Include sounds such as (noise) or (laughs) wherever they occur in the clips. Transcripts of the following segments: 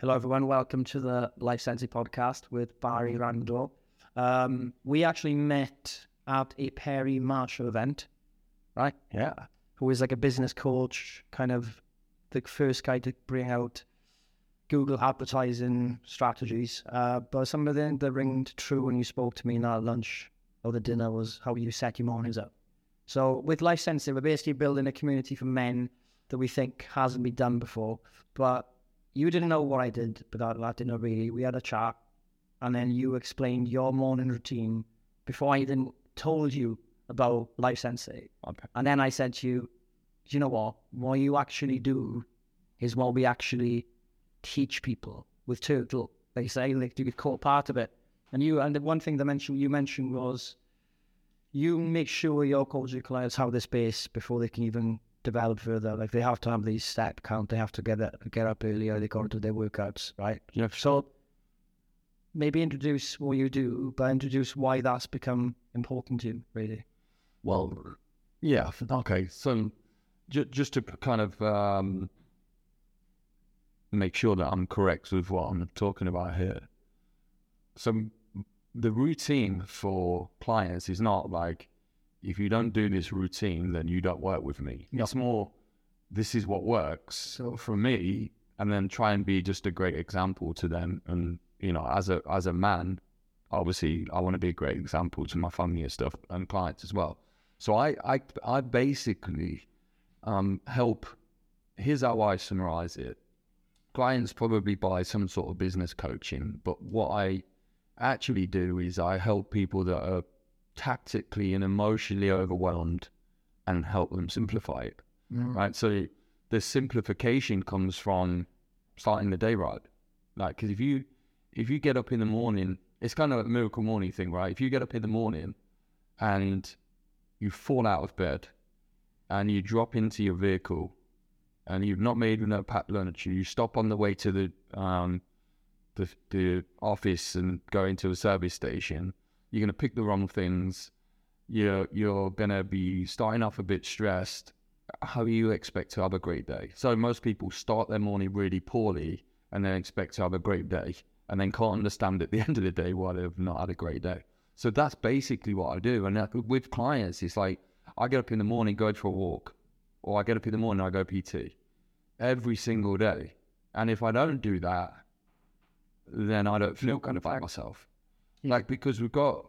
Hello, everyone. Welcome to the Life Sensei podcast with Barry Randall. Um, we actually met at a Perry Marshall event, right? Yeah. Who is like a business coach, kind of the first guy to bring out Google advertising strategies. Uh, but some of them that ringed true when you spoke to me in that lunch or the dinner was how you set your mornings up. So with Life Sensei, we're basically building a community for men that we think hasn't been done before. But you didn't know what I did, but that, that didn't really. We had a chat, and then you explained your morning routine before I even told you about Life Sensei. Okay. And then I said to you, do you know what? What you actually do is what we actually teach people with Turtle. They say like you get caught part of it. And you and the one thing that mentioned you mentioned was you make sure your coaching clients have this base before they can even develop further. Like they have to have these step count, they have to get up, get up earlier, they got to do their workouts, right? Yeah. So maybe introduce what you do, but introduce why that's become important to you, really. Well, yeah. Okay. So ju- just to kind of um, make sure that I'm correct with what I'm talking about here. So the routine for clients is not like if you don't do this routine, then you don't work with me. Yeah. It's more this is what works So- for me, and then try and be just a great example to them. And you know, as a as a man, obviously, I want to be a great example to my family and stuff and clients as well. So I I I basically um, help. Here's how I summarize it. Clients probably buy some sort of business coaching, but what I actually do is I help people that are tactically and emotionally overwhelmed and help them simplify it. Right. So the simplification comes from starting the day right. Like, because if you if you get up in the morning, it's kind of a miracle morning thing, right? If you get up in the morning and you fall out of bed and you drop into your vehicle and you've not made enough packed lunch, you stop on the way to the um the the office and go into a service station, you're gonna pick the wrong things. You're you're gonna be starting off a bit stressed. How do you expect to have a great day? So most people start their morning really poorly and then expect to have a great day and then can't understand at the (laughs) end of the day why they've not had a great day. So that's basically what I do. And with clients, it's like I get up in the morning, go for a walk, or I get up in the morning, I go PT every single day. And if I don't do that, then I don't feel kind of like myself. Like because we've got,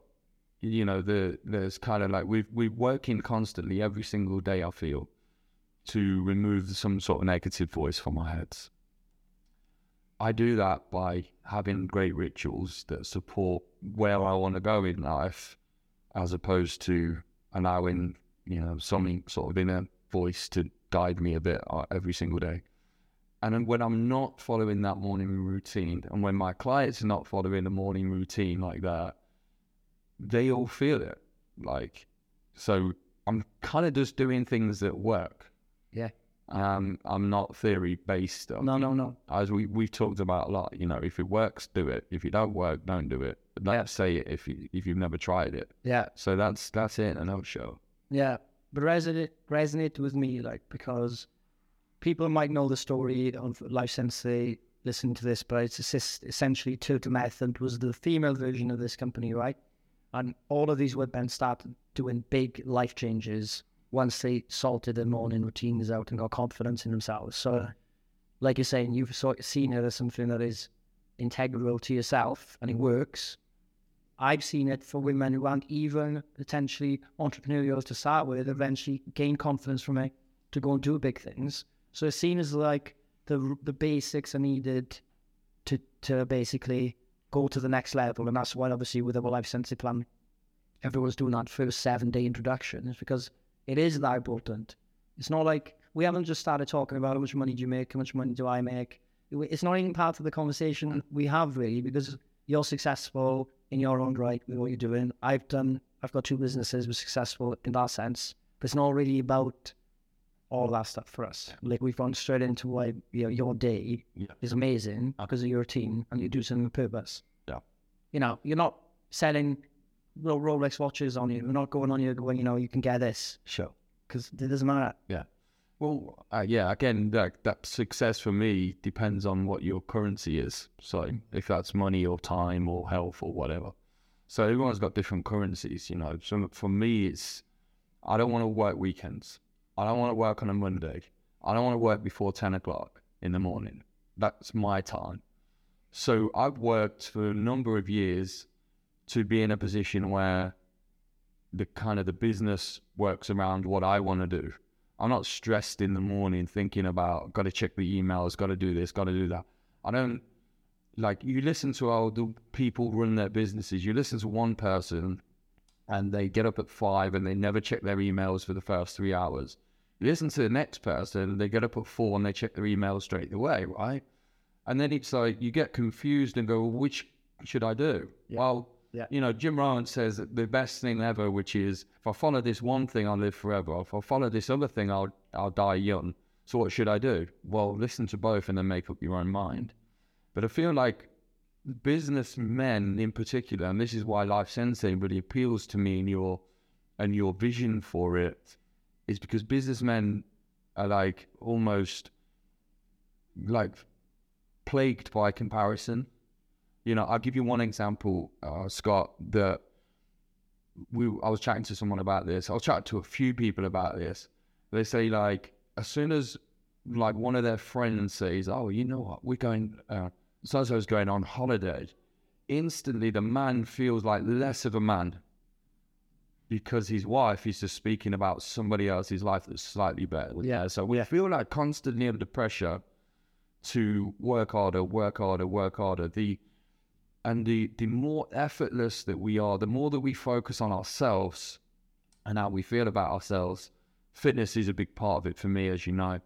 you know, the there's kind of like we've we're working constantly every single day. I feel to remove some sort of negative voice from our heads. I do that by having great rituals that support where I want to go in life, as opposed to allowing you know some sort of inner voice to guide me a bit uh, every single day. And when I'm not following that morning routine, and when my clients are not following the morning routine like that, they all feel it. Like, so I'm kind of just doing things that work. Yeah. Um, I'm not theory based. No, no, no. As we we've talked about a lot, you know, if it works, do it. If it don't work, don't do it. But don't Yeah. say it if you if you've never tried it. Yeah. So that's that's it in a nutshell. Yeah, but resonate resonate with me like because people might know the story of Life Sensei, listen to this, but it's essentially Turtle Method was the female version of this company, right? And all of these women started doing big life changes once they sorted their morning routines out and got confidence in themselves. So, like you're saying, you've sort of seen it as something that is integral to yourself and it works. I've seen it for women who aren't even potentially entrepreneurial to start with, eventually gain confidence from it to go and do big things. So it seems like the the basics are needed to to basically go to the next level, and that's why obviously with our life sensei plan, everyone's doing that first seven day introduction, is because it is that important. It's not like we haven't just started talking about how much money do you make, how much money do I make. It's not even part of the conversation we have really because you're successful in your own right with what you're doing. I've done, I've got two businesses were successful in that sense, but it's not really about all that stuff for us. Like we've gone straight into why you know, your day Yeah. is amazing because of your team and you do something with purpose. Yeah. You know, you're not selling Ro- Rolex watches on you. You're not going on you going, you know, you can get this Sure. because it doesn't matter. Yeah. Well, uh, yeah, again, that, that success for me depends on what your currency is. So if that's money or time or health or whatever. So everyone's got different currencies, you know. So for me, it's I don't want to work weekends. I don't want to work on a Monday. I don't want to work before 10 o'clock in the morning. That's my time. So I've worked for a number of years to be in a position where the kind of the business works around what I want to do. I'm not stressed in the morning thinking about got to check the emails, got to do this, got to do that. I don't like you listen to how the people run their businesses. You listen to one person and they get up at five and they never check their emails for the first three hours. Listen to the next person, they get up at four and they check their email straight away, right? And then it's like you get confused and go, well, which should I do? Yeah. Well, Yeah. you know, Jim Rohn says that the best thing ever, which is if I follow this one thing, I'll live forever. If I follow this other thing, I'll I'll die young. So what should I do? Well, listen to both and then make up your own mind. But I feel like businessmen in particular, and this is why Life Sensei really appeals to me and your and your vision for it, is because businessmen are like almost like plagued by comparison. You know, I'll give you one example, uh, Scott, that we I was chatting to someone about this. I was chatting to a few people about this. They say like as soon as like one of their friends says, "Oh, you know what? We're going uh, so so's going on holiday," instantly the man feels like less of a man because his wife is just speaking about somebody else's life that's slightly better. Yeah. So we feel like constantly under pressure to work harder, work harder, work harder. The and the the more effortless that we are, the more that we focus on ourselves and how we feel about ourselves. Fitness is a big part of it for me, as you know.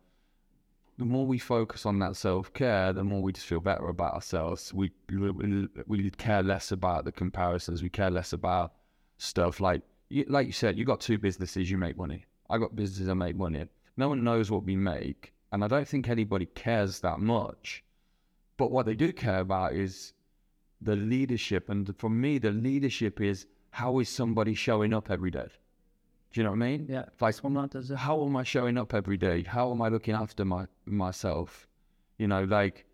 The more we focus on that self care, the more we just feel better about ourselves. We, we we care less about the comparisons. We care less about stuff like you, like you said. You got two businesses, you make money. I got businesses, I make money. No one knows what we make, and I don't think anybody cares that much. But what they do care about is the leadership, and for me, the leadership is how is somebody showing up every day. Do you know what I mean? Yeah. Like Someone does it. how am I showing up every day? How am I looking after my myself? You know, like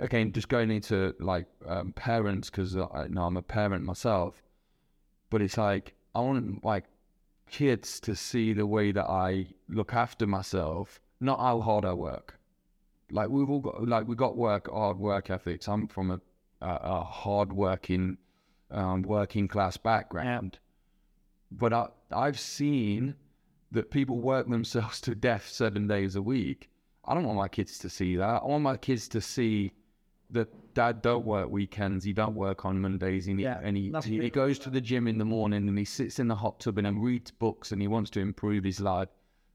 again, just going into like um, parents because I you know I'm a parent myself, but it's like I want like kids to see the way that I look after myself, not how hard I work. Like we've all got like we got work hard work ethics. I'm from a a, a hard working, um, working class background but I, I've seen that people work themselves (laughs) to death seven days a week. I don't want my kids to see that. I want my kids to see that dad don't work weekends. He don't work on Mondays. And he, Yeah, and he, he goes to the gym in the morning and he sits in the hot tub and he reads books and he wants to improve his life.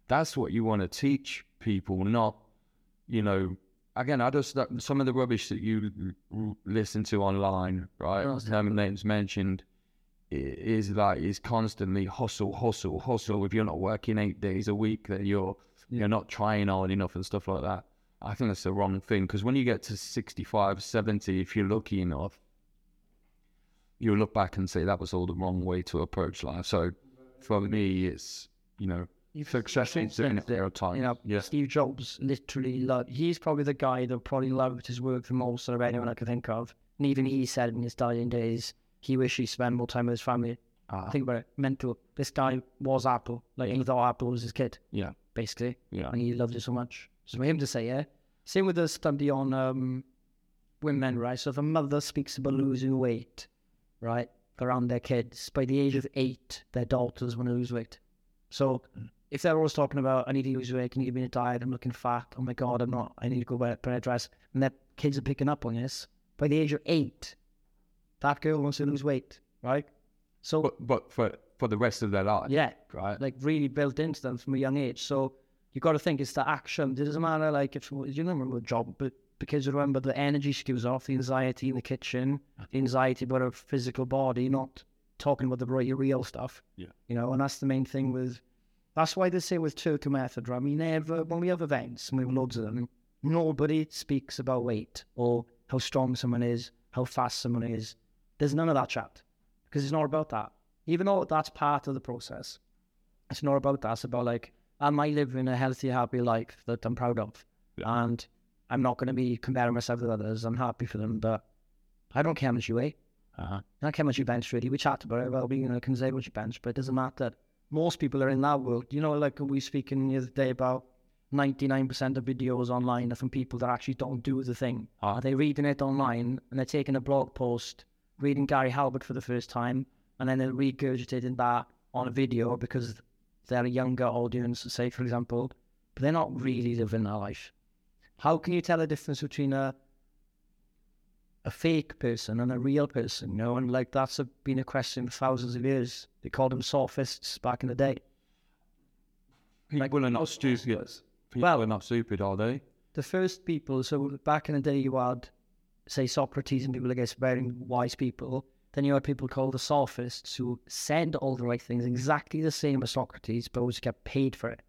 That's what you want to teach people, not, you know, again, I just, some of the rubbish that you listen to online, right? Oh, Herman names mentioned, is like is constantly hustle, hustle, hustle. If you're not working eight days a week, then you're you're not trying hard enough and stuff like that. I think that's the wrong thing because when you get to 65, 70, if you're lucky enough, you'll look back and say that was all the wrong way to approach life. So for me, it's you know success is in their time. You know, yes, Steve Jobs literally loved, he's probably the guy that probably loved his work the most of anyone I could think of. And even he said in his dying days, he wished he spent more time with his family. Ah, Think about it, mental. This guy was Apple. Like, he thought Apple was his kid, yeah, basically. yeah, And he loved it so much. So for him to say, yeah. Same with the study on um, women, mm-hmm. right? So if a mother speaks about mm-hmm. losing weight, right, around their kids, by the age of eight, their daughters want to lose weight. So mm. if they're always talking about, I need to lose weight, I need to be in a diet, I'm looking fat, oh my God, I'm not, I need to go wear a dress, and their kids are picking up on this, by the age of eight, that girl wants to lose weight, right? So, but but for for the rest of their life, yeah, right? like really built into them from a young age. So you got to think it's the action. It doesn't matter like if you don't remember a job, but because you remember the energy she gives off, the anxiety in the kitchen, the anxiety about her physical body, not talking about the real, real stuff. Yeah. You know, and that's the main thing with. That's why they say with Turku method? I mean, never when we have events and we have loads of them, nobody speaks about weight or how strong someone is, how fast someone is. There's none of that chat because it's not about that. Even though that's part of the process, it's not about that. It's about like am I living a healthy, happy life that I'm proud of? Yeah. And I'm not going to be comparing myself with others. I'm happy for them, but I don't care how much you weigh. Uh-huh. I don't care how much you bench, really. We chat about it. Well, we you know, can say what you bench, but it doesn't matter. Most people are in that world. You know, like we speaking the other day about 99% of videos online are from people that actually don't do the thing. Ah. Are they reading it online and they're taking a blog post, reading Gary Halbert for the first time, and then they're regurgitating that on a video because they're a younger audience, say, for example, but they're not really living their life. How can you tell the difference between a a fake person and a real person, you know, and like that's a, been a question for thousands of years. They called them sophists back in the day. People are not stupid. People Well- are not stupid, are they? The first people, so back in the day, you had, say, Socrates and people like this, very wise people. Then you had people called the sophists who said all the right things, exactly the same as Socrates, but always get paid for it.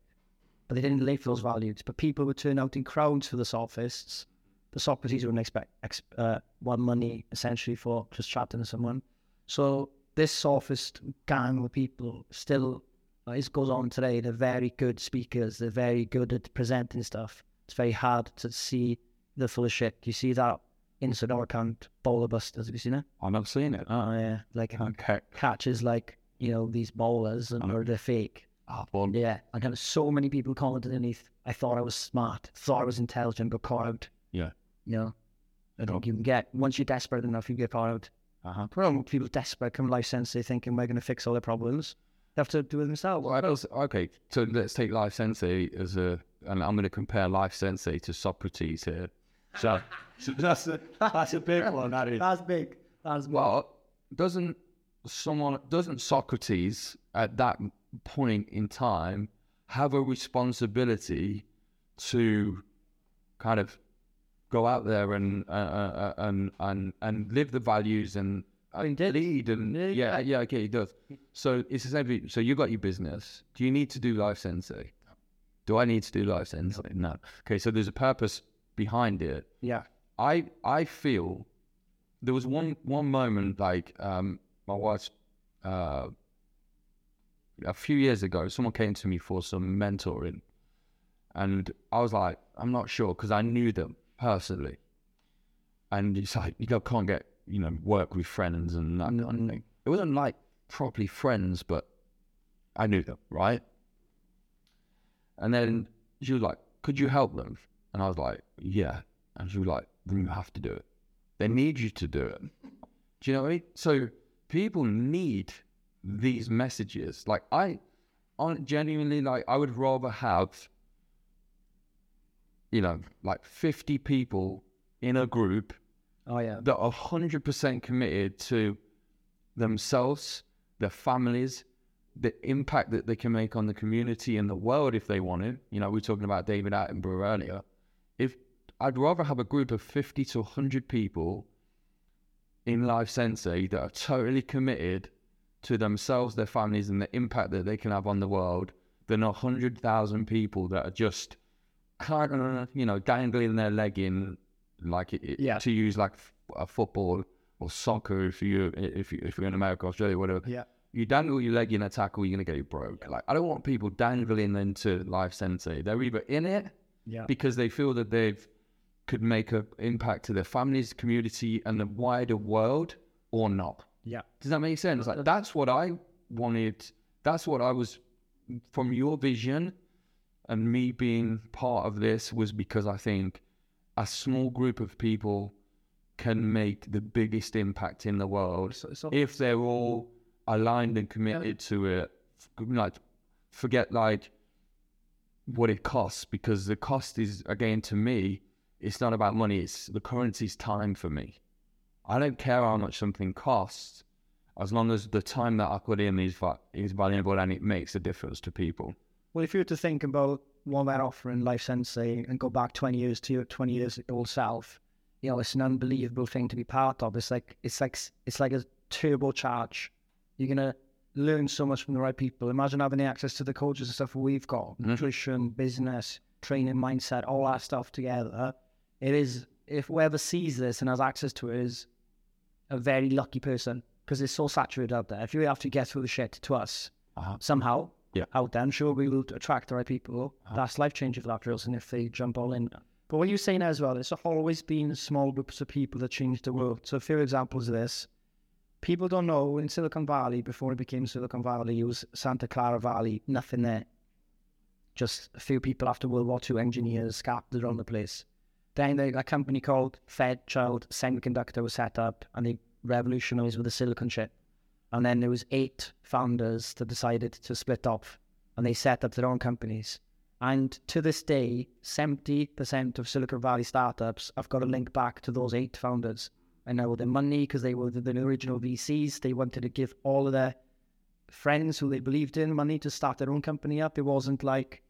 But they didn't live those values. But people would turn out in crowds for the sophists. The Socrates wouldn't expect ex, uh, want money essentially for just chatting to someone. So this sophist gang of people still uh, it goes on today. They're very good speakers. They're very good at presenting stuff. It's very hard to see the full shit. You see that Instagram account, Bowler Busters. Have you seen it? I've not seen it. Oh yeah, like Okay. catches like you know these bowlers and or they're fake. Ah, well, Yeah, I got so many people commented underneath. I thought I was smart, thought I was intelligent, but caught out. Yeah. You know, I think you can get once you're desperate enough, you get caught out. Uh-huh. Well, people desperate come life sensei thinking we're going to fix all their problems. They have to do it themselves. Well, I don't- okay, so let's take Life Sensei as a, and I'm going to compare Life Sensei to Socrates here. So, so that's a, that's a big one. That is. That's big. That's big. Well, doesn't someone doesn't Socrates at that point in time have a responsibility to kind of go out there and uh, uh, and and and live the values and He did. lead and Yeah, yeah, yeah. yeah, okay, he does. So it's essentially so you got your business. Do you need to do life sensei? Do I need to do life sensei? No. Okay, so there's a purpose behind it. yeah. I I feel there was one one moment like um my wife uh a few years ago someone came to me for some mentoring and I was like I'm not sure because I knew them personally and it's like you can't get you know work with friends and kind of thing it wasn't like properly friends but I knew them right and then she was like could you help them and I was like yeah and she was like then you have to do it they need you to do it do you know what I mean? So people need these messages. Like I, I genuinely like. I would rather have, you know, like fifty people in a group Oh yeah. that are hundred percent committed to themselves, their families, the impact that they can make on the community and the world if they want. You know, we are talking about David Attenborough earlier. If I'd rather have a group of fifty to hundred people in Life Sensei that are totally committed to themselves, their families, and the impact that they can have on the world than a hundred thousand people that are just (laughs) kind of, you know, dangling their leg in, like it, Yeah. to use like a football or soccer if you if you if you're in America, Australia, or whatever. Yeah. You dangle your leg in a tackle, you're gonna get it broke. Like I don't want people dangling into Life Sensei. They're either in it Yeah. because they feel that they've could make an impact to their families, community, and the wider world, or not. Yeah. Does that make sense? Like that's what I wanted. That's what I was from your vision, and me being part of this was because I think a small group of people can make the biggest impact in the world So, so if they're all aligned and committed to it. Like, forget like what it costs because the cost is again to me, it's not about money. It's the currency's time for me. I don't care how much something costs, as long as the time that I put in is is valuable and it makes a difference to people. Well, if you were to think about what they're offering Life Sensei and go back 20 years to your 20 years old self, you know, it's an unbelievable thing to be part of. It's like, it's like, it's like a turbocharge. You're to learn so much from the right people. Imagine having the access to the coaches and stuff we've got, nutrition, business, training, mindset, all that stuff together. It is, if whoever sees this and has access to it is a very lucky person because it's so saturated out there. If you have to get through the shit to us, Uh-huh. somehow Yeah. out there. I'm sure we will attract the right people. That's life changing for that person if they jump all in. But what you're saying as well, it's always been small groups of people that change the world. So a few examples of this. People don't know in Silicon Valley, before it became Silicon Valley, it was Santa Clara Valley, nothing there. Just a few people after World War II, engineers scattered around the place. Then they, a company called Fairchild Semiconductor was set up and they revolutionized with the silicon chip. And then there was eight founders that decided to split off and they set up their own companies. And to this day, 70% of Silicon Valley startups have got a link back to those eight founders. I know their money because they were the, the original VCs. They wanted to give all of their friends who they believed in money to start their own company up. It wasn't like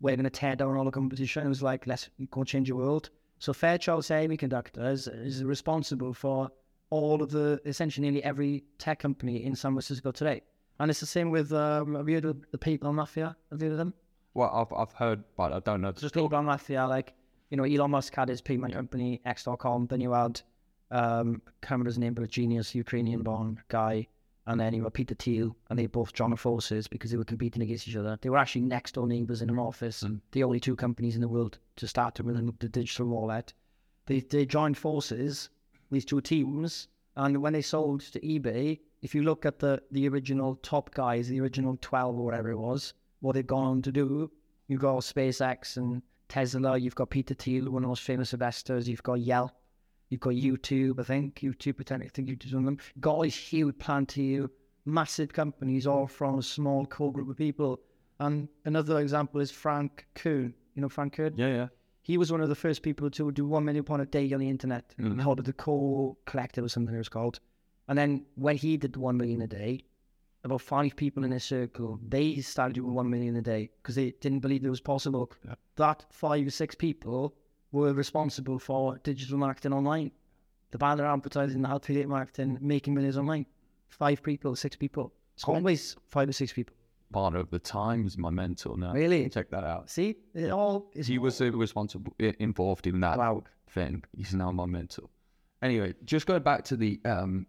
we're going to tear down all the competition. It was like let's go change the world. So Fairchild Semiconductors is responsible for all of the essentially nearly every tech company in San Francisco today. And it's the same with um, have you heard of the PayPal Mafia? Have you heard of them? Well, I've I've heard, but I don't know. Just PayPal Mafia, like you know, Elon Musk had his payment company X.com. Then you had um, can't remember his name, but a genius Ukrainian-born guy, and then you had Peter Thiel, and they both joined forces because they were competing against each other. They were actually next door neighbors in an office, Mm. the only two companies in the world to start with the, the digital wallet. They they joined forces, these two teams, and when they sold to eBay, if you look at the the original top guys, the original twelve or whatever it was, what they've gone on to do, you've got SpaceX and Tesla, you've got Peter Thiel, one of the most famous investors, you've got Yelp, you've got YouTube, I think, YouTube, I think YouTube's one of them. Got all these huge Palantir, massive companies, all from a small core group of people. And another example is Frank Kern. You know Frank Kern? Yeah, yeah. He was one of the first people to do one million pound a day on the internet. Mhm. Held the Core Collective or something it was called. And then when he did one million a day, about five people in his circle, they started doing one million a day because they didn't believe it was possible. Yeah. That five or six people were responsible for digital marketing online. The banner advertising, the affiliate marketing, making millions online. Five people, six people. It's Cool. always five or six people. Part of the Times, my mentor now. Really? Check that out. See, it all is He was uh, responsible, i- involved in that Wow. thing. He's now my mentor. Anyway, just going back to the um,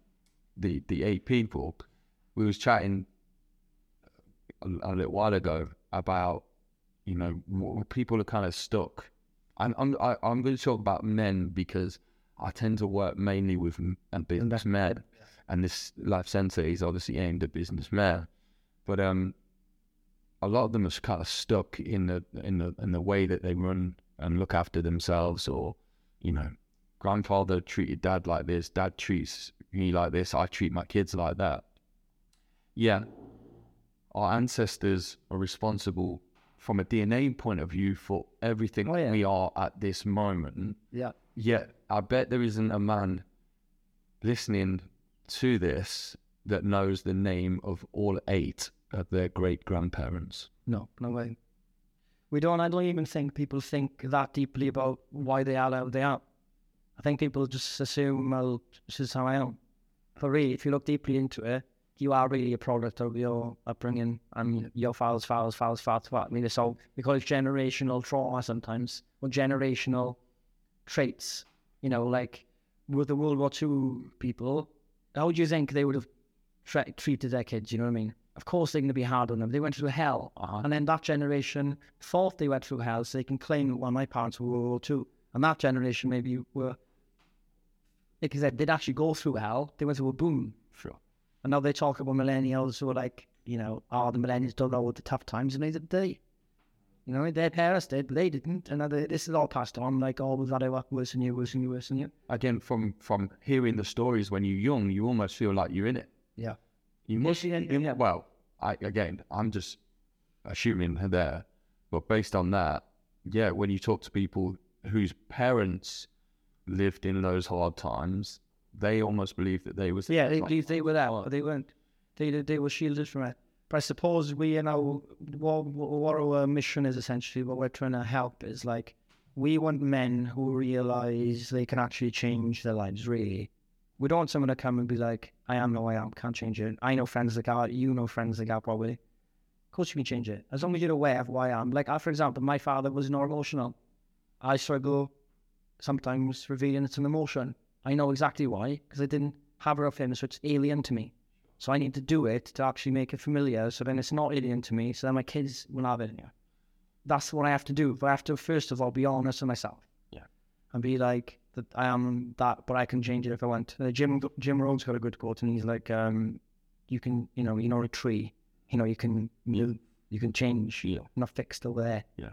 the the eight people, we was chatting a, a little while ago about you know people are kind of stuck. I'm I'm I, I'm going to talk about men because I tend to work mainly with uh, businessmen, and this life sensei is obviously aimed at businessmen, but um, a lot of them are kind of stuck in the in the in the way that they run and look after themselves, or you know, grandfather treated dad like this, dad treats me like this, I treat my kids like that. Yeah, our ancestors are responsible from a DNA point of view for everything Oh, yeah. we are at this moment. Yeah. Yet, I bet there isn't a man listening to this that knows the name of all eight of their great grandparents. No, no way. We don't. I don't even think people think that deeply about why they are how they are. I think people just assume, well, this is how I am. For real, if you look deeply into it, you are really a product of your upbringing and your fathers, fathers, fathers, fathers. fathers. I mean, it's all we call it generational trauma sometimes, or generational traits. You know, like with the World War II people, how do you think they would have tra- treated their kids? You know what I mean? Of course, they're going to be hard on them. They went through hell. Uh-huh. And then that generation thought they went through hell, so they can claim, well, my parents were World War II. And that generation maybe were, like I said, they'd actually go through hell. They went through a boom. And now they talk about millennials who are like, you know, oh, the millennials don't know what the tough times, and they did. They, you know, their parents did, but they didn't. And now they, this is all passed on, like, oh, we've had it worse than you, worse than you, worse than you. Again, from from hearing the stories when you're young, you almost feel like you're in it. Yeah. You must. yeah, yeah, yeah. Well, I again, I'm just assuming there, but based on that, yeah, when you talk to people whose parents lived in those hard times, they almost believe that they was Yeah, they believed they were there, but they weren't. They they were shielded from it. But I suppose we, you know, what, what our mission is essentially what we're trying to help is like we want men who realize they can actually change their lives. Really, we don't want someone to come and be like, "I am no way I am, can't change it." I know friends that are, you know friends that are probably. Of course, you can change it as long as you're aware of who I am. Like, I, for example, my father was not emotional. I struggle sometimes revealing some emotion. I know exactly why because I didn't have it of him, so it's alien to me. So I need to do it to actually make it familiar. So then it's not alien to me. So then my kids will have it. Yeah. That's what I have to do. But I have to first of all be honest with myself. Yeah. And be like that I am that, but I can change it if I want. Uh, Jim Jim Rohn's got a good quote, and he's like, um, "You can, you know, you're not a tree. You know, you can move, you can change. Yeah. You're not fixed over there." Yeah.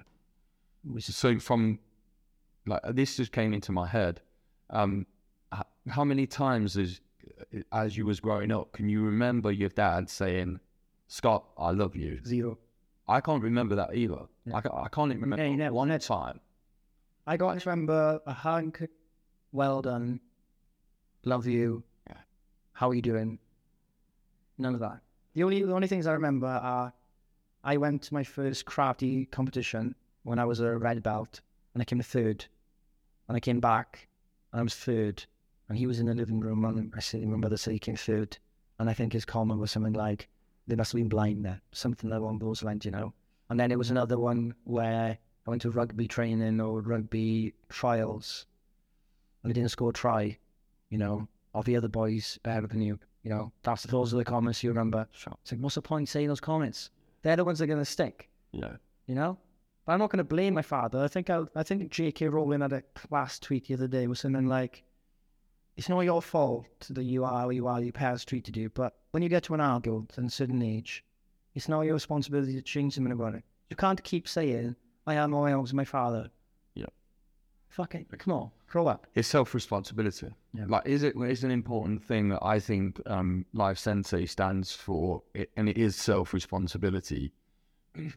Which is So from like this just came into my head. Um, how many times as as you was growing up, can you remember your dad saying, "Scott, I love you"? zero. I can't remember that either. Yeah. I, ca- I can't even remember Yeah, you one time. I got to remember a hug, well done, love you, Yeah. how are you doing? None of that. The only the only things I remember are I went to my first karate competition when I was a red belt and I came third. And I came back and I was third. And he was in the living room and I said my mother said he came third. And I think his comment was something like, they must have been blind there. Something along those lines, you know. And then it was another one where I went to rugby training or rugby trials, and I didn't score a try. You know, of the other boys better than you. You know, that's those are the comments you remember. Sure. It's like, what's the point saying those comments? They're the ones that are going to stick. Yeah. You know, but I'm not going to blame my father. I think I, I think J.K. Rowling had a class tweet the other day was something like, "It's not your fault that you are you are. Your parents treated you, but when you get to an adult and a certain age, it's not your responsibility to change something about it. You can't keep saying." I am who I my father. Yeah. Fucking come on, grow up. It's self responsibility. Yeah. Like, is it is an important thing that I think um, Life Sensei stands for, it, and it is self responsibility.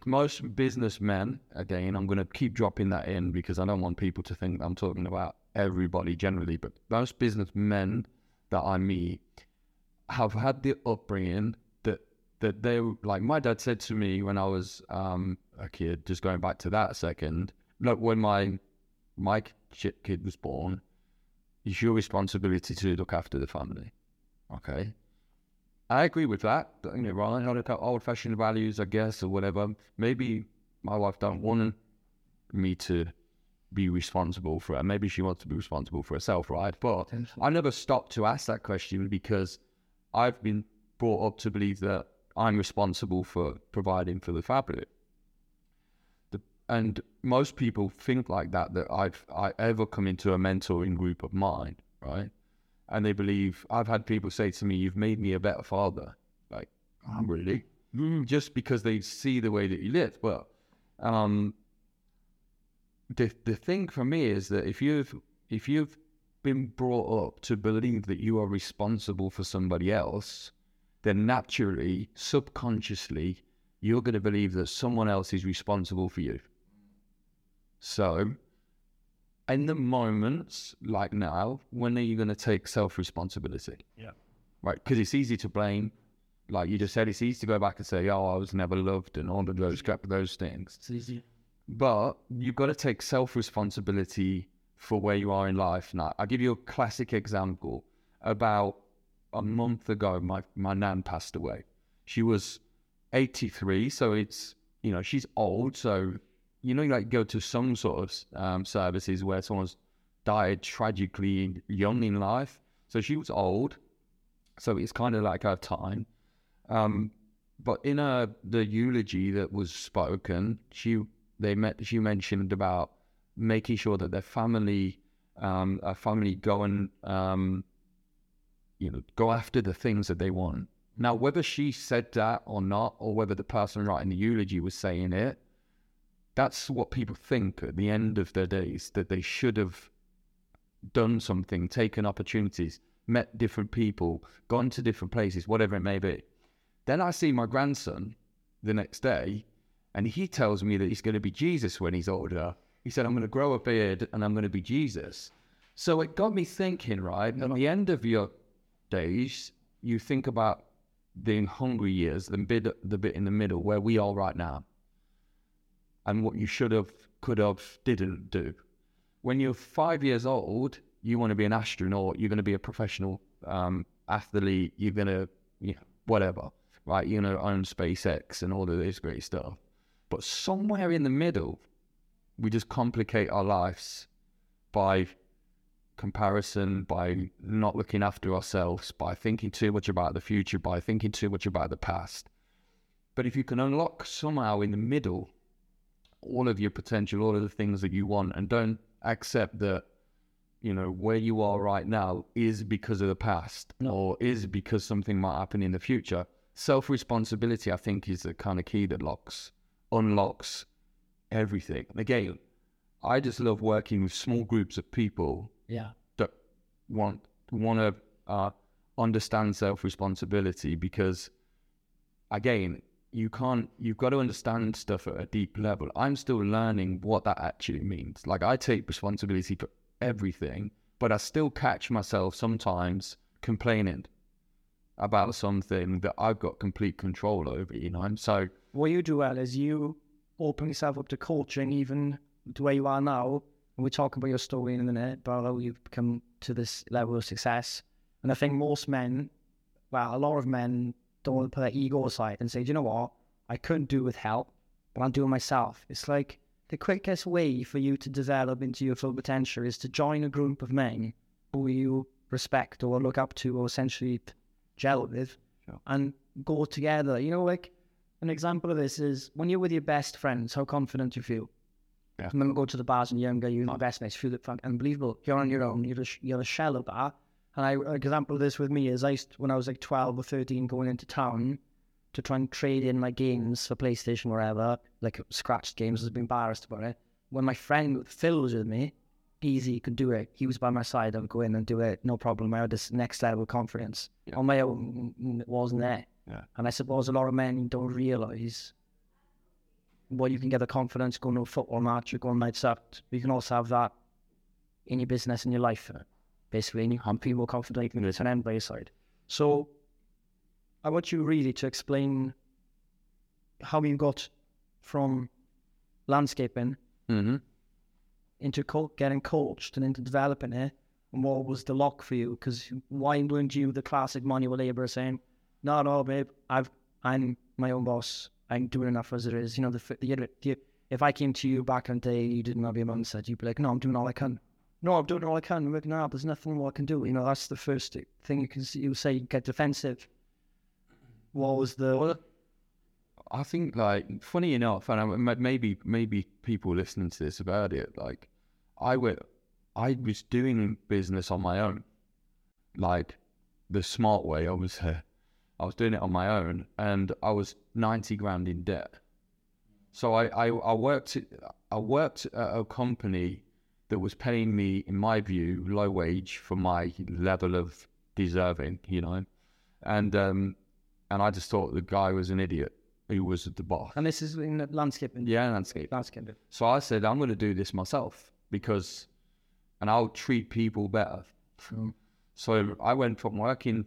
Most businessmen, again, I'm going to keep dropping that in because I don't want people to think I'm talking about everybody generally, but most businessmen that I meet have had the upbringing that that they like. My dad said to me when I was um, a kid, just going back to that a second. Look, when my my kid was born, it's your responsibility to look after the family. Okay. I agree with that. You know. I look at old fashioned values, I guess, or whatever. Maybe my wife don't want me to be responsible for her. Maybe she wants to be responsible for herself, right? But I never stopped to ask that question because I've been brought up to believe that I'm responsible for providing for the family. The, and most people think like that, that I've I ever come into a mentoring group of mine, right? And they believe I've had people say to me, "You've made me a better father." Like, I'm really just because they see the way that you live. Well, um, the the thing for me is that if you've if you've been brought up to believe that you are responsible for somebody else, then naturally, subconsciously, you're going to believe that someone else is responsible for you. So, in the moments like now, when are you going to take self responsibility? Yeah. Right? Because it's easy to blame. Like you just said, it's easy to go back and say, oh, I was never loved and all of those, those things. It's easy. But you've got to take self responsibility for where you are in life. Now, I'll give you a classic example. About a month ago, my, my nan passed away. She was 83, so it's, you know, she's old. So, you know, you like go to some sort of um, services where someone's died tragically young in life. So she was old. So it's kind of like her time. Um, but in a, the eulogy that was spoken, she they met. as you mentioned about making sure that their family, um, a family go and um, you know go after the things that they want. Now, whether she said that or not, or whether the person writing the eulogy was saying it, that's what people think at the end of their days that they should have done something, taken opportunities, met different people, gone to different places, whatever it may be. Then I see my grandson the next day, and he tells me that he's going to be Jesus when he's older. He said, I'm going to grow a beard and I'm going to be Jesus. So it got me thinking, right? At the end of your days, you think about the hungry years, the bit, the bit in the middle where we are right now, and what you should have, could have, didn't do. When you're five years old, you want to be an astronaut, you're going to be a professional um, athlete, you're going to, you know, whatever, right? You're going to own SpaceX and all of this great stuff. But somewhere in the middle, we just complicate our lives by comparison, by not looking after ourselves, by thinking too much about the future, by thinking too much about the past. But if you can unlock somehow in the middle all of your potential, all of the things that you want, and don't accept that, you know, where you are right now is because of the past No. or is because something might happen in the future. Self responsibility, I think, is the kind of key that locks, unlocks everything. And again, I just love working with small groups of people Yeah. that want want to uh, understand self responsibility because again you can't you've got to understand stuff at a deep level i'm still learning what that actually means like i take responsibility for everything but i still catch myself sometimes complaining about something that i've got complete control over you know and so What you do, well, is you open yourself up to coaching, even to where you are now. And we're talking about your story in a minute, about how you've come to this level of success. And I think most men, well, a lot of men don't want to put their ego aside and say, do you know what? I couldn't do with help, but I'll do it myself. It's like the quickest way for you to develop into your full potential is to join a group of men who you respect or look up to or essentially gel with Sure. and go together. You know, like an example of this is when you're with your best friends, how confident you feel. Yeah. I remember go to the bars and you're younger, you're my best mates, feel it fucking unbelievable. You're on your mm-hmm. own, you're a, sh- you're a shell of that. And I, an example of this with me is I used, when I was like 12 or 13 going into town to try and trade in my games for PlayStation or whatever, like scratched games, I was embarrassed about it. When my friend Phil was with me, easy, could do it. He was by my side, I would go in and do it, no problem. I had this next level of confidence. Yeah. On my own, it wasn't there. Yeah. And I suppose a lot of men don't realise well, you can get the confidence going to a football match, you go on nights out. You can also have that in your business, in your life, basically, and you can feel more confident in it's an end by your side. So I want you really to explain how you got from landscaping mm-hmm. Into co- getting coached and into developing it, and what was the lock for you? Because why weren't you the classic manual labourer saying, "No, no, babe, I've I'm my own boss. I'm doing enough as it is." You know, the, the, the if I came to you back in the day, you didn't have your mum said, you'd be like, "No, I'm doing all I can." No, I'm doing all I can. I'm like, no, there's nothing more I can do. You know, that's the first thing you can see. You say, get defensive. What was the? Well, I think like funny enough, and maybe maybe people listening to this about it, like I went, I was doing business on my own, like the smart way. I was, uh, I was doing it on my own, and I was ninety grand in debt. So I I, I worked I worked at a company that was paying me, in my view, low wage for my level of deserving, you know, and um, and I just thought the guy was an idiot who was at the boss. and this is in landscaping. Yeah, landscape. landscaping. So I said, I'm going to do this myself because, and I'll treat people better. So I went from working,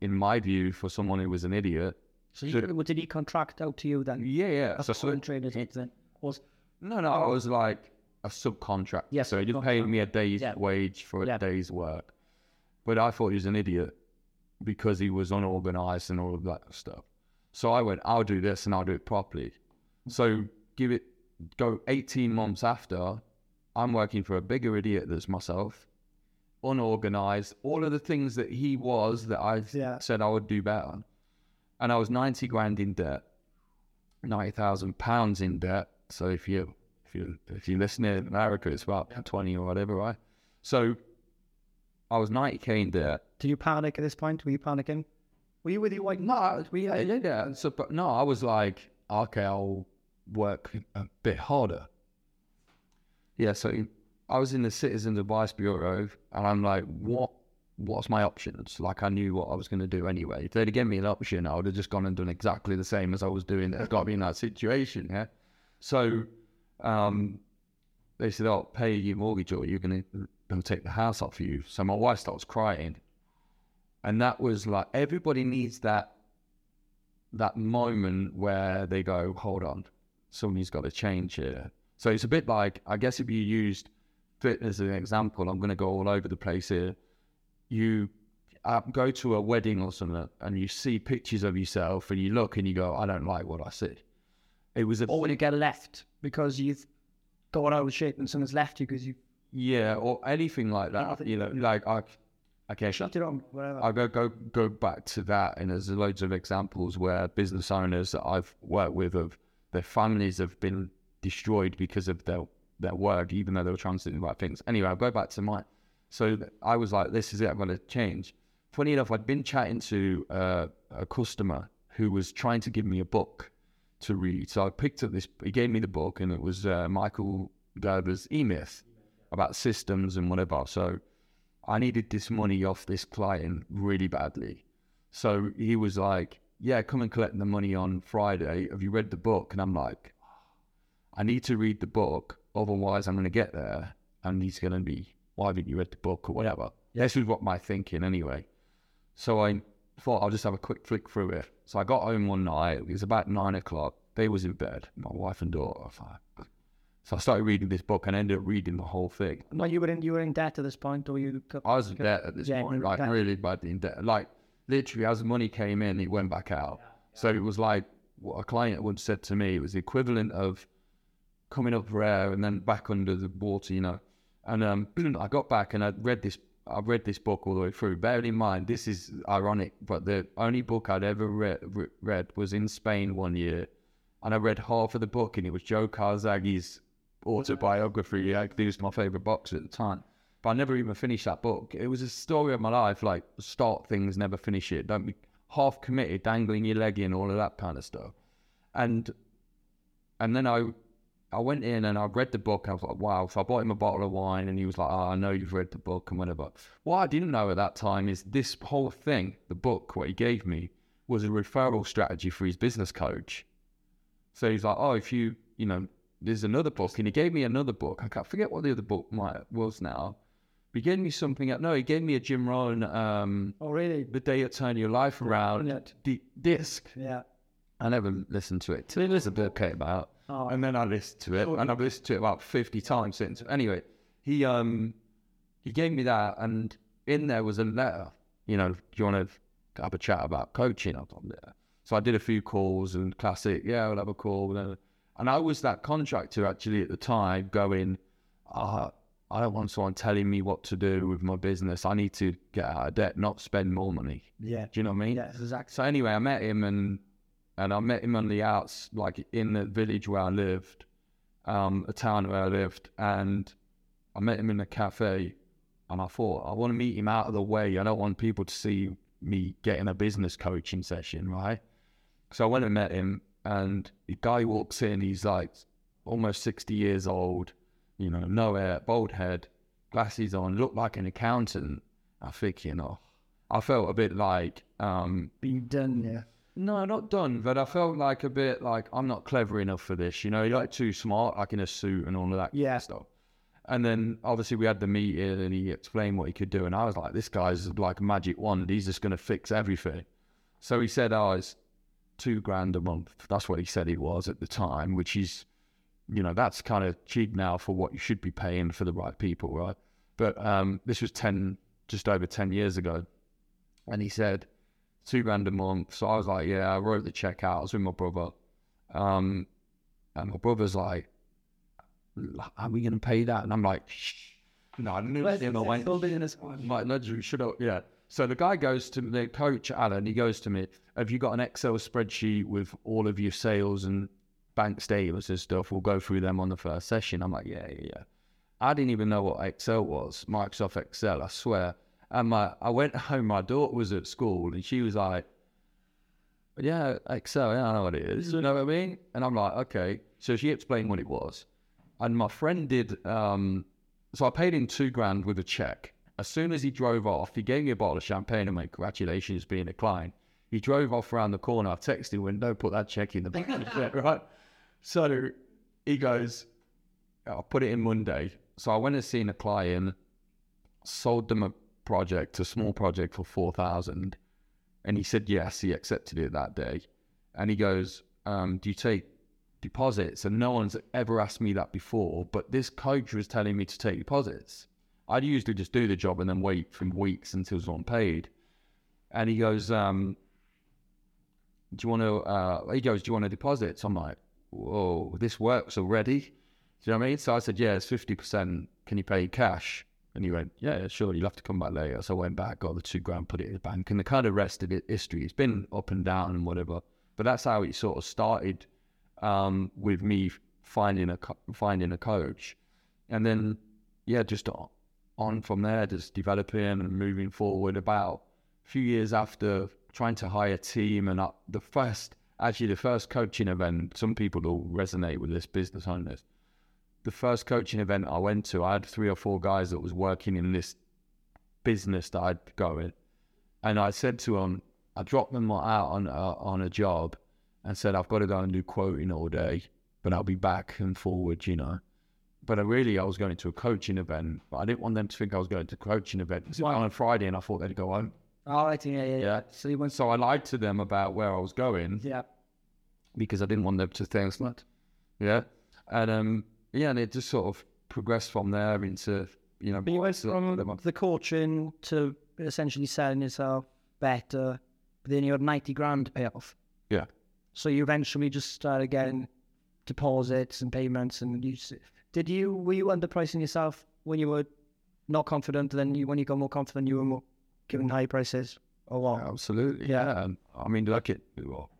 in my view, for someone who was an idiot. So you, what did he contract out to you then? Yeah, yeah. As So, a so trader then was no, no, I oh. was like a subcontract. Yes, So he just paid me a day's Yeah. wage for a Yeah. day's work. But I thought he was an idiot because he was unorganized and all of that stuff. So I went, I'll do this and I'll do it properly. So give it, go 18 months after, I'm working for a bigger idiot that's myself, unorganized, all of the things that he was that I Yeah. said I would do better. And I was 90 grand in debt, 90,000 pounds in debt. So if you, if you, if you listen in America, it's about 20 or whatever, right? So I was 90k in debt. Did you panic at this point? Were you panicking? Were you with your wife? No, we, yeah, yeah. So, but no, I was like, okay, I'll work a bit harder. Yeah, so I was in the Citizens Advice Bureau, and I'm like, what? What's my options? Like, I knew what I was going to do anyway. If they'd have given me an option, I would have just gone and done exactly the same as I was doing. I've got to be in that situation, yeah. So, um, they said, "Oh, pay your mortgage, or you're going to take the house off you." So my wife starts crying, and that was like everybody needs that that moment where they go, hold on, something's got to change here. So it's a bit like, I guess if you used fitness as an example, I'm going to go all over the place here. You uh, go to a wedding or something and you see pictures of yourself and you look and you go, I don't like what I see. It was a Or when you get left because you've got out of shape and someone's left you because you yeah, or anything like that. Anything. You know, like I, okay, Shut it on, whatever. I go go go back to that, and there's loads of examples where business owners that I've worked with have their families have been destroyed because of their their work, even though they were trying to do the right things. Anyway, I'll go back to mine. So I was like, this is it. I'm going to change. Funny enough, I'd been chatting to uh, a customer who was trying to give me a book to read. So I picked up this. He gave me the book, and it was uh, Michael Gerber's E Myth about systems and whatever. So I needed this money off this client really badly. So he was like, Yeah, come and collect the money on Friday. Have you read the book? And I'm like, I need to read the book, otherwise I'm going to get there and he's going to be, Why haven't you read the book or whatever? This was what my thinking anyway. So I thought I'll just have a quick flick through it. So I got home one night. It was about nine o'clock. They was in bed, my wife and daughter. So I started reading this book and ended up reading the whole thing. no, you were in you were in debt at this point, or you? I was in debt at this Yeah, point, like can't- really badly in debt. Like literally, as the money came in, it went back out. So it was like what a client once said to me. It was the equivalent of coming up for air and then back under the water, you know. And um, (clears throat) I got back and I read this. I read this book all the way through. Bearing in mind, this is ironic, but the only book I'd ever read, re- read was in Spain one year, and I read half of the book, and it was Joe Calzaghe's autobiography. Yeah, he was my favorite boxer at the time. But I never even finished that book. It was a story of my life, like start things, never finish it. Don't be half committed, dangling your leg in, all of that kind of stuff. And and then I I went in and I read the book. I was like, wow. So I bought him a bottle of wine, and he was like, oh, I know you've read the book and whatever. What I didn't know at that time is this whole thing, the book, what he gave me, was a referral strategy for his business coach. So he's like, oh, if you, you know, there's another book, and he gave me another book. I can't forget what the other book might was now. But he gave me something. No, he gave me a Jim Rohn, um, Oh, really? the day you turn your life around di- disc. Yeah. I never listened to it. It was a bit came out. Oh, And then I listened to it, Sure. and I've listened to it about fifty times since. Anyway, he um he gave me that, and in there was a letter. You know, do you want to have a chat about coaching? I thought, yeah. So I did a few calls and classic, yeah, we'll have a call. And and I was that contractor actually at the time going, uh, I don't want someone telling me what to do with my business. I need to get out of debt, not spend more money. yeah. Do you know what I mean? Yeah, exactly. So anyway, I met him and and I met him on the outs, like in the village where I lived, um, a town where I lived, and I met him in a cafe, and I thought I want to meet him out of the way. I don't want people to see me getting a business coaching session, right? So I went and met him, and the guy walks in. He's like almost sixty years old, you know, no hair, bald head, glasses on, looked like an accountant. I think, you know, I felt a bit like. um Being done. Yeah. No, not done, but I felt like a bit like I'm not clever enough for this. You know, you're like too smart, like in a suit and all of that Yeah. stuff. And then obviously we had the meeting and he explained what he could do. And I was like, this guy's like a magic wand. He's just going to fix everything. So he said, oh, it's two grand a month. That's what he said it was at the time, which is, you know, that's kind of cheap now for what you should be paying for the right people, right? But um, this was 10, just over 10 years ago. And he said, two grand a month. So I was like, yeah, I wrote the check out. I was with my brother. Um, and my brother's like, are we going to pay that? And I'm like, Shh. no, I didn't Let's- him. I went, let's build it in a- I'm like, no, should have, yeah. So the guy goes to the coach, Alan, he goes to me, have you got an Excel spreadsheet with all of your sales and bank statements and stuff? We'll go through them on the first session. I'm like, yeah, yeah, yeah. I didn't even know what Excel was, Microsoft Excel, I swear. And my, I went home, my daughter was at school and she was like, yeah, Excel, I know what it is. You know what I mean? And I'm like, okay. So she explained what it was. And my friend did, um, so I paid him two grand with a check. As soon as he drove off, he gave me a bottle of champagne and went, congratulations being a client. He drove off around the corner. I texted him, went, don't put that check in the bank, (laughs) right? So he goes, I'll put it in Monday. So I went and seen a client, sold them a project, a small project for 4,000. And he said, yes, he accepted it that day. And he goes, um, do you take deposits? And no one's ever asked me that before, but this coach was telling me to take deposits. I'd usually just do the job and then wait for weeks until someone paid. And he goes, um, do you want to, uh, he goes, do you want to deposit? So I'm like, whoa, this works already. Do you know what I mean? So I said, yeah, it's 50%. Can you pay cash? And he went, yeah, sure. You'll have to come back later. So I went back, got the two grand, put it in the bank. And the kind of rest of it history. It's been up and down and whatever. But that's how it sort of started um, with me finding a finding a coach. And then, yeah, just on, from there, just developing and moving forward. About a few years after trying to hire a team and the first, actually the first coaching event, some people will resonate with this business owners the first coaching event I went to, I had three or four guys that was working in this business that I'd go in, and I said to them, I dropped them out on uh, on a job, and said I've got to go and do quoting all day, but I'll be back and forward, you know. But I really, I was going to a coaching event, but I didn't want them to think I was going to a coaching event. Was on a Friday, and I thought they'd go home. Oh, right, yeah, yeah, yeah. So you went, So I lied to them about where I was going yeah. because I didn't want them to think? Yeah. And um yeah, and it just sort of progressed from there into you know But you went from the coaching to essentially selling yourself better, but then you had 90 grand to pay off. Yeah. So you eventually just started getting deposits and payments. And you did you, were you underpricing yourself when you were not confident? Then you, when you got more confident, you were more giving high prices or what? Absolutely. Yeah. Yeah. I mean look at well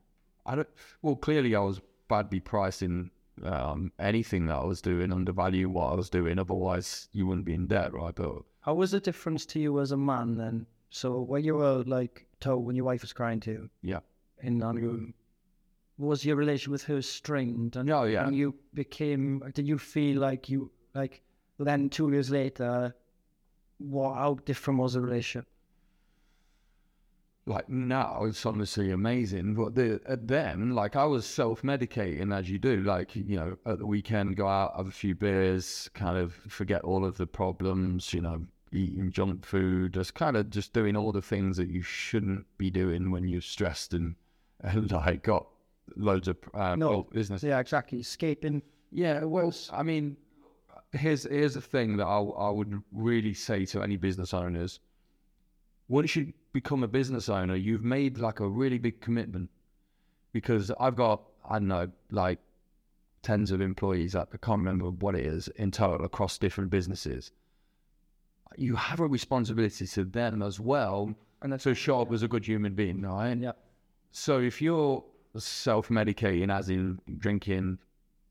I don't well clearly I was badly pricing um anything that I was doing, undervalue what I was doing, otherwise you wouldn't be in debt, right? But How was the difference to you as a man then? So when you were like told when your wife was crying to you yeah. in that room, was your relation with her strained? And Oh yeah. and you became did you feel like you like then two years later what how different was the relationship like now it's honestly amazing. But the, at then like i was self-medicating as you do like you know at the weekend go out have a few beers kind of forget all of the problems you know eating junk food just kind of just doing all the things that you shouldn't be doing when you're stressed and, (laughs) and like got loads of um, No. business. Yeah exactly. Escaping. Yeah, well, I mean, here's here's the thing that I I would really say to any business owners: once you become a business owner, you've made like a really big commitment. Because I've got I don't know like tens of employees. I can't remember what it is in total across different businesses. You have a responsibility to them as well, and that's to show up as a good human being, right? yeah So if you're self-medicating, as in drinking,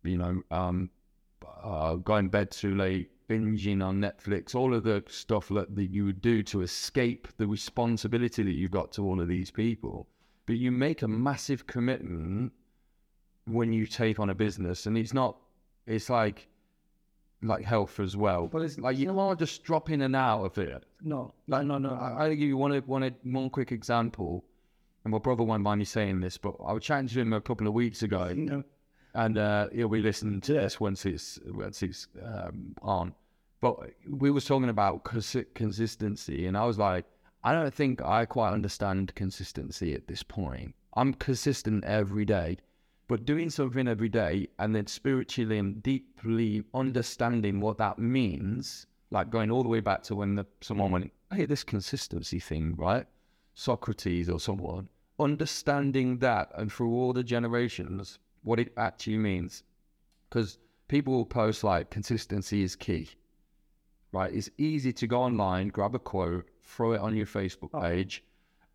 you know, um, uh, going to bed too late, binging on Netflix, all of the stuff that, that you would do to escape the responsibility that you've got to all of these people, but you make a massive commitment when you take on a business, and it's not, it's like, like health as well. But it's- like you don't want to just drop in and out of it. no no no no I, I give you one one one quick example, and my brother won't mind me saying this, but I was chatting to him a couple of weeks ago, no and uh, he'll be listening to this once it's once it's um, on. But we was talking about consi- consistency, and I was like, I don't think I quite understand consistency at this point. I'm consistent every day, but doing something every day and then spiritually and deeply understanding what that means, like going all the way back to when the, someone went, "Hey, this consistency thing, right?" Socrates or someone understanding that, and through all the generations, what it actually means, because people will post like consistency is key right? It's easy to go online, grab a quote, throw it on your Facebook Oh. page,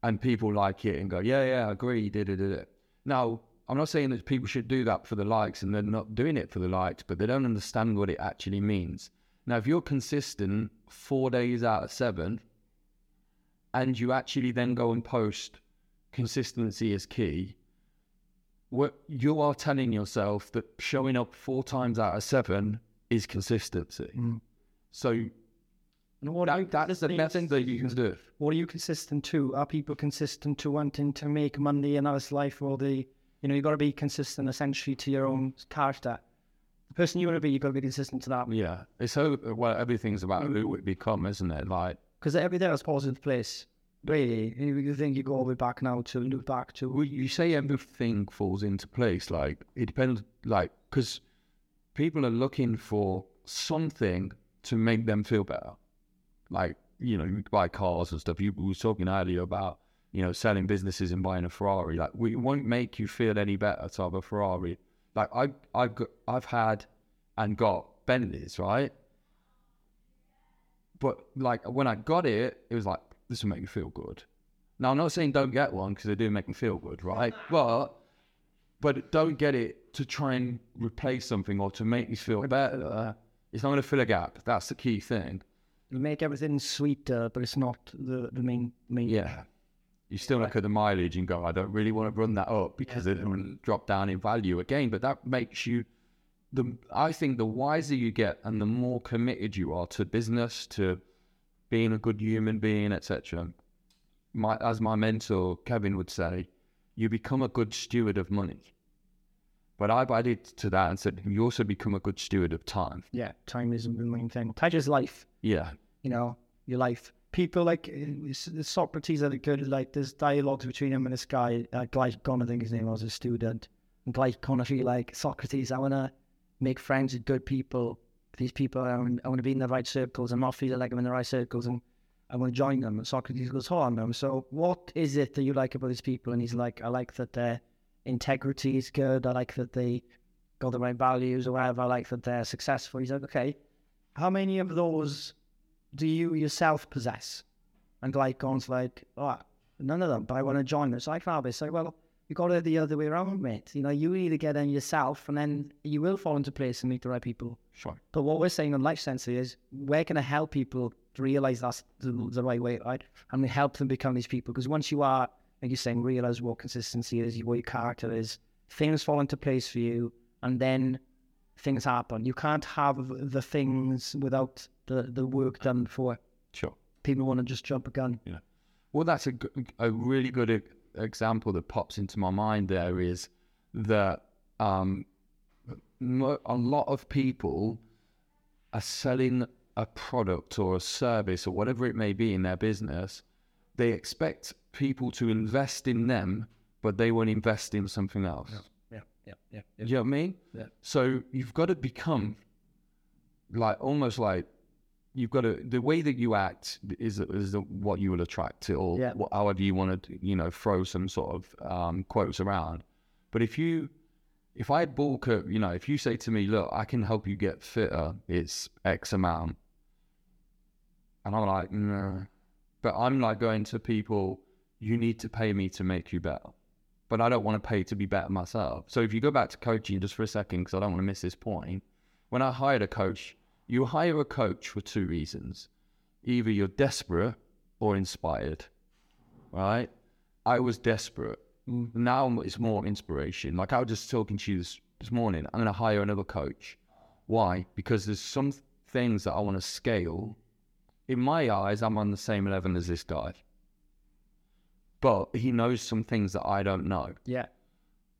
and people like it and go, yeah, yeah, I agree, did it, did it. Now, I'm not saying that people should do that for the likes and they're not doing it for the likes, but they don't understand what it actually means. Now, if you're consistent four days out of seven, and you actually then go and post consistency is key, what you are telling yourself that showing up four times out of seven is consistency. Mm. So And what are you that, that is the consistent- method that you can do. What are you consistent to? Are people consistent to wanting to make money in this life, or the you know you got to be consistent essentially to your own character. The person you want to be, you've got to be consistent to that. Yeah, it's so well. Everything's about who we become, isn't it? Like Because every day is a positive place. Really, you you think you go all the way back now to look back to. well, you say everything falls into place. Like it depends. Like because people are looking for something to make them feel better. Like you know, you buy cars and stuff. You we were talking earlier about you know selling businesses and buying a Ferrari. Like we won't make you feel any better to have a Ferrari. Like I I've got, I've had and got Bentleys, right? But like when I got it, it was like this will make me feel good. Now I'm not saying don't get one because they do make me feel good, right? (laughs) but but don't get it to try and replace something or to make you feel better. It's not going to fill a gap. That's the key thing. You make everything sweeter, but it's not the, the main main. Yeah. You still look at the mileage and go, I don't really want to run that up because it will drop down in value again. But that makes you the I think the wiser you get and the more committed you are to business, to being a good human being, etc. My as my mentor Kevin would say, you become a good steward of money. But I've added to that and said, you also become a good steward of time. Yeah, time is the main thing. Time is life. Yeah. You know, your life. People like Socrates are good. Like there's dialogues between him and this guy, uh, Glaucon, I think his name was, a student. And Glaucon, I feel like Socrates, I wanna make friends with good people. These people, I want, I want to be in the right circles. I'm not feeling like I'm in the right circles, and I want to join them. And Socrates goes, "Hold on, them. So, what is it that you like about these people?" And he's like, "I like that their integrity is good. I like that they got the right values or whatever. I like that they're successful." He's like, "Okay, how many of those do you yourself possess?" And Glaucon's like, "Oh, none of them, but I want to join them." So I found this. Like, well you got it the other way around, mate. You know, you need to get in yourself, and then you will fall into place and meet the right people. Sure. But what we're saying on Life Sensei is we're going to help people realize that's the, the right way, right? And we help them become these people. Because once you are, like you're saying, realize what consistency is, what your character is, things fall into place for you, and then things happen. You can't have the things without the, the work done before. Sure. People want to just jump a gun. Yeah. Well, that's a, a really good example that pops into my mind there is that um, a lot of people are selling a product or a service or whatever it may be in their business. They expect people to invest in them, but they won't invest in something else. Yeah, yeah, yeah. yeah. you know what I mean? Yeah. So you've got to become like almost like you've got to the way that you act is is what you will attract to, or yeah. however you want to you know throw some sort of um, quotes around. But if you if I bulk up, you know, if you say to me, look, I can help you get fitter, it's X amount. And I'm like, no. But I'm like going to people, you need to pay me to make you better. But I don't want to pay to be better myself. So if you go back to coaching just for a second, because I don't want to miss this point, when I hired a coach, you hire a coach for two reasons. Either you're desperate or inspired, right? I was desperate. Mm. Now it's more inspiration. Like I was just talking to you this, this morning. I'm going to hire another coach. Why? Because there's some things that I want to scale. In my eyes, I'm on the same level as this guy. But he knows some things that I don't know. Yeah.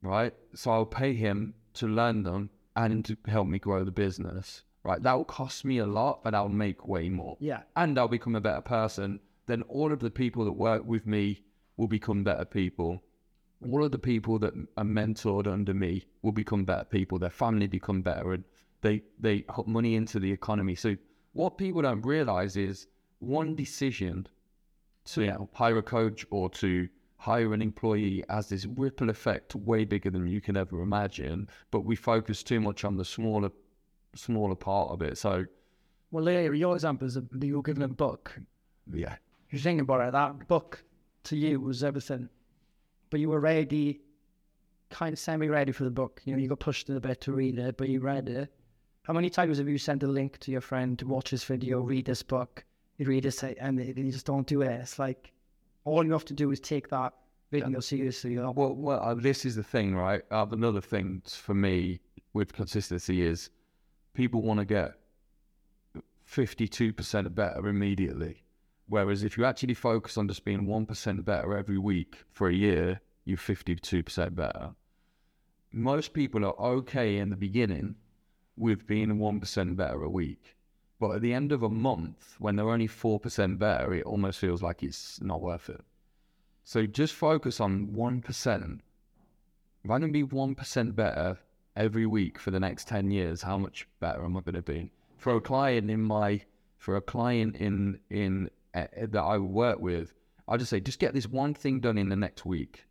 Right? So I'll pay him to learn them and to help me grow the business right? That will cost me a lot, but I'll make way more. Yeah. And I'll become a better person. Then all of the people that work with me will become better people. All of the people that are mentored under me will become better people. Their family become better and they, they put money into the economy. So what people don't realize is one decision to yeah. hire a coach or to hire an employee has this ripple effect way bigger than you can ever imagine. But we focus too much on the smaller smaller part of it. So, well, Leah, your example is you were given a book. Yeah. You're thinking about it. That book to you was everything, but you were ready, kind of semi-ready for the book. You know, you got pushed in a bit to read it, but you read it. How many times have you sent a link to your friend to watch this video, read this book, you read it, and you just don't do it? It's like all you have to do is take that video yeah. seriously. You know? Well, well, uh, this is the thing, right? Uh, another thing for me with consistency is people want to get 52% better immediately. Whereas if you actually focus on just being 1% better every week for a year, you're 52% better. Most people are okay in the beginning with being 1% better a week. But at the end of a month, when they're only 4% better, it almost feels like it's not worth it. So just focus on 1%. If I can be 1% better every week for the next 10 years, how much better am I going to be? For a client in my, for a client in, in, uh, that I work with, I just say, just get this one thing done in the next week.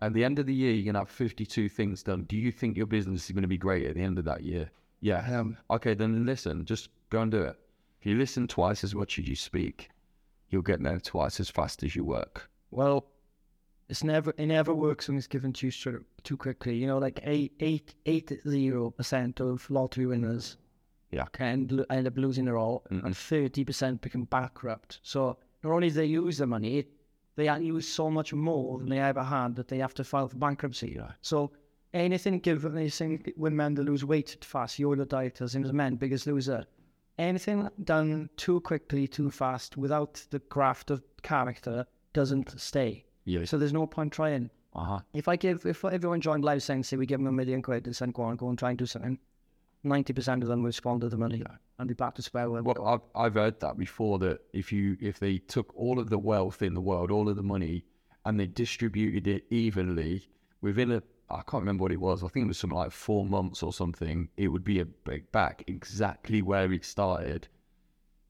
At the end of the year, you're going to have 52 things done. Do you think your business is going to be great at the end of that year? Yeah. Um, Okay, then listen. Just go and do it. If you listen twice as much as you speak, you'll get there twice as fast as you work. well, it's never it never works when it's given too straight, too quickly. You know, like eight eight eight zero percent of lottery winners, Yeah. can lo- end up losing it all, Mhm. and thirty percent become bankrupt. So not only do they use the money, they use so much more than they ever had that they have to file for bankruptcy. So anything given, anything when men that lose weight fast, you're the dieters, and as men, biggest loser. Anything done too quickly, too fast, without the graft of character, doesn't stay. Yeah. So there's no point trying. Uh huh. If I give, if everyone joined Life Sensei we give them a million quid and send go on, go and try and do something, ninety percent of them will squander the money and be back to square one. Well, I've, I've heard that before that if you if they took all of the wealth in the world, all of the money, and they distributed it evenly within a I can't remember what it was. I think it was something like four months or something. It would be a big back exactly where it started,